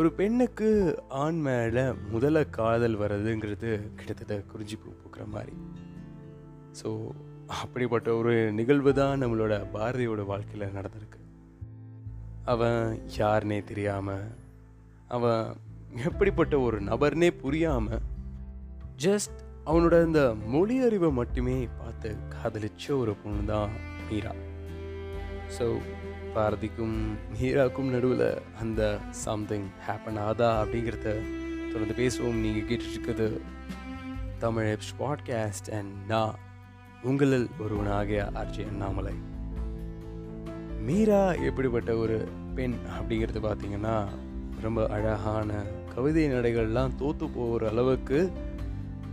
ஒரு பெண்ணுக்கு ஆண் மேலே முதல்ல காதல் வர்றதுங்கிறது கிட்டத்தட்ட குறிஞ்சி பூ பூக்கிற மாதிரி. ஸோ அப்படிப்பட்ட ஒரு நிகழ்வு தான் நம்மளோட பாரதியோட வாழ்க்கையில் நடந்திருக்கு. அவன் யாருனே தெரியாமல் அவன் எப்படிப்பட்ட ஒரு நபர்னே புரியாமல் ஜஸ்ட் அவனோட இந்த மொழி அறிவை மட்டுமே பார்த்து காதலிச்ச ஒரு பொண்ணு தான் மீரா. ஸோ பாரதிக்கும் மீராக்கும் நடுவில் அந்த சம்திங் ஹேப்பன் ஆதா அப்படிங்கிறத தொடர்ந்து பேசுவோம். நீங்கள் கேட்டுட்ருக்குது தமிழ் எப்ஸ் பாட்காஸ்ட் அண்ட் நான் உங்களில் ஒருவனாகிய ஆர்ஜி அண்ணாமலை. மீரா எப்படிப்பட்ட ஒரு பெண் அப்படிங்கிறது பார்த்தீங்கன்னா ரொம்ப அழகான கவிதை நடைகள்லாம் தோற்று போகிற அளவுக்கு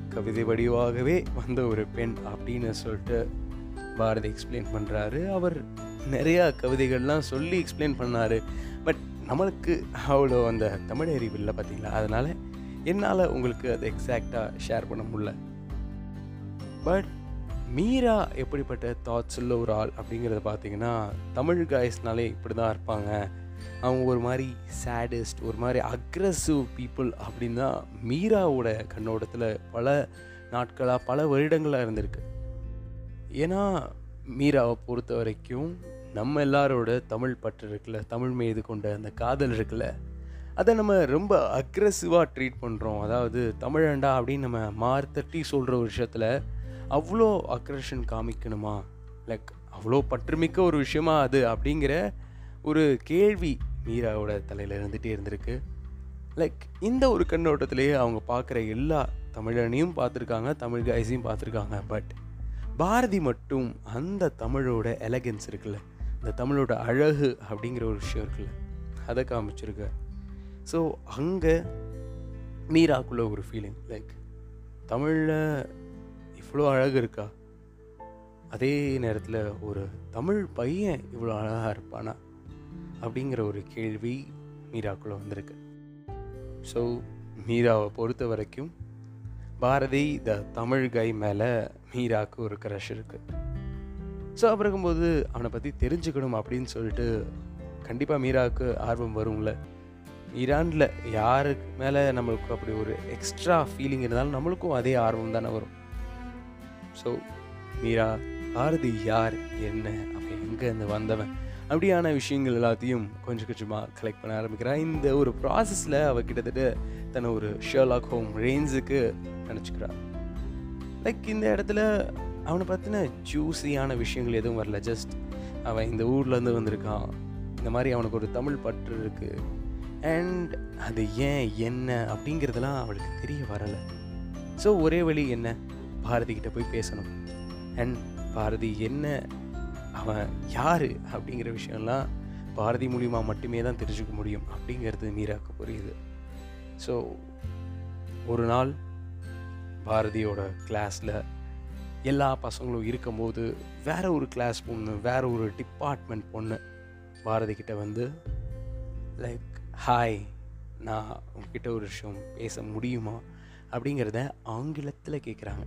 கவிதை வடிவாகவே வந்த ஒரு பெண் அப்படின்னு சொல்லிட்டு பாரதி எக்ஸ்பிளைன் பண்ணுறாரு அவர் நிறையா கவிதைகள்லாம் சொல்லி எக்ஸ்பிளைன் பண்ணார். பட் நம்மளுக்கு அவ்வளோ அந்த தமிழ் அறிவு இல்லை பார்த்தீங்களா? அதனால் என்னால் உங்களுக்கு அதை எக்ஸாக்டாக ஷேர் பண்ண முடியல. பட் மீரா எப்படிப்பட்ட தாட்ஸ் உள்ள ஒரு ஆள் அப்படிங்கிறத பார்த்தீங்கன்னா தமிழ் காய்ஸ்னாலே இப்படி தான் இருப்பாங்க. அவங்க ஒரு மாதிரி சேடஸ்ட் ஒரு மாதிரி அக்ரஸிவ் பீப்புள் அப்படின்னு தான் மீராவோட கண்ணோட்டத்தில் பல நாட்களாக பல வருடங்களாக இருந்திருக்கு. ஏன்னா மீராவை பொறுத்த வரைக்கும் நம்ம எல்லாரோட தமிழ் பற்று இருக்குல்ல தமிழ் மீது கொண்ட அந்த காதல் இருக்குல்ல அதை நம்ம ரொம்ப அக்ரெசிவாக ட்ரீட் பண்ணுறோம் அதாவது தமிழண்டா அப்படின்னு நம்ம மார்த்தட்டி சொல்கிற ஒரு விஷயத்தில் அவ்வளோ அக்ரஷன் காமிக்கணுமா? லைக் அவ்வளோ பற்றுமிக்க ஒரு விஷயமா அது? அப்படிங்கிற ஒரு கேள்வி மீராவோட தலையில் இருந்துகிட்டே இருந்திருக்கு. லைக் இந்த ஒரு கண்ணோட்டத்திலேயே அவங்க பார்க்குற எல்லா தமிழனையும் பார்த்துருக்காங்க தமிழ் காய்ஸையும் பார்த்துருக்காங்க. பட் பாரதி மட்டும் அந்த தமிழோட எலகன்ஸ் இருக்குல்ல இந்த தமிழோட அழகு அப்படிங்கிற ஒரு விஷயம் இருக்குல்ல அதை காமிச்சிருக்க. ஸோ அங்கே மீராக்குள்ள ஒரு ஃபீலிங் லைக் தமிழில் இவ்வளோ அழகு இருக்கா? அதே நேரத்தில் ஒரு தமிழ் பையன் இவ்வளோ அழகாக இருப்பானா? அப்படிங்கிற ஒரு கேள்வி மீராக்குள்ளே வந்திருக்கு. ஸோ மீராவை பொறுத்த வரைக்கும் பாரதி த தமிழ் கை மேலே மீராக்கு ஒரு க்ரஷ் இருக்குது ஸோ அப்போ இருக்கும்போது அவனை பற்றி தெரிஞ்சுக்கணும் அப்படின்னு சொல்லிட்டு கண்டிப்பாக மீராவுக்கு ஆர்வம் வரும்ல. மீரான்ல யாருக்கு மேலே நம்மளுக்கு அப்படி ஒரு எக்ஸ்ட்ரா ஃபீலிங் இருந்தாலும் நம்மளுக்கும் அதே ஆர்வம் தானே வரும். ஸோ மீரா பாரதி யார் என்ன அவன் எங்கேருந்து வந்தவன்? அப்படியான விஷயங்கள் எல்லாத்தையும் கொஞ்சம் கொஞ்சமாக கலெக்ட் பண்ண ஆரம்பிக்கிறான் இந்த ஒரு ப்ராசஸில் அவள் கிட்டத்தட்ட தன்னை ஒரு ஷேர்லாக் ஹோம் ரேஞ்சுக்கு நினச்சிக்கிறான் லைக் இந்த இடத்துல அவனை பற்றின ஜூஸியான விஷயங்கள் எதுவும் வரல. ஜஸ்ட் அவன் இந்த ஊர்லேருந்து வந்திருக்கான். இந்த மாதிரி அவனுக்கு ஒரு தமிழ் பற்று இருக்குது அண்ட் அது ஏன் என்ன அப்படிங்கிறதெல்லாம் அவளுக்கு தெரிய வரலை. ஸோ ஒரே வழி என்ன? பாரதி கிட்ட போய் பேசணும். அண்ட் பாரதி என்ன? அவன் யார் அப்படிங்கிற விஷயம்லாம் பாரதி மூலிமா மட்டுமே தான் தெரிஞ்சுக்க முடியும் அப்படிங்கிறது மீராக்கு புரியுது. ஸோ ஒரு நாள் பாரதியோட கிளாஸில் எல்லா பசங்களும் இருக்கும்போது வேறு ஒரு கிளாஸ் பொண்ணு வேறு ஒரு டிபார்ட்மெண்ட் பொண்ணு பாரதி கிட்ட வந்து லைக் ஹாய் நான் உங்ககிட்ட ஒரு விஷயம் பேச முடியுமா? அப்படிங்கிறத ஆங்கிலத்தில் கேட்குறாங்க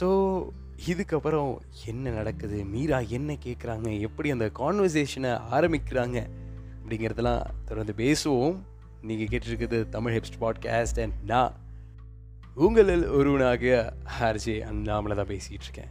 ஸோ இதுக்கப்புறம் என்ன நடக்குது? மீரா என்ன கேட்குறாங்க எப்படி அந்த கான்வர்சேஷனை ஆரம்பிக்கிறாங்க? அப்படிங்கிறதெல்லாம் தொடர்ந்து பேசுவோம். நீங்கள் கேட்டிருக்குது தமிழ் ஹெப்ஸ்ட் பாட்காஸ்ட் அண்ட் நான் உங்களில் ஒருவனாக ஆர்ஜே அண்ணாமலை தான் பேசிகிட்டு இருக்கேன்.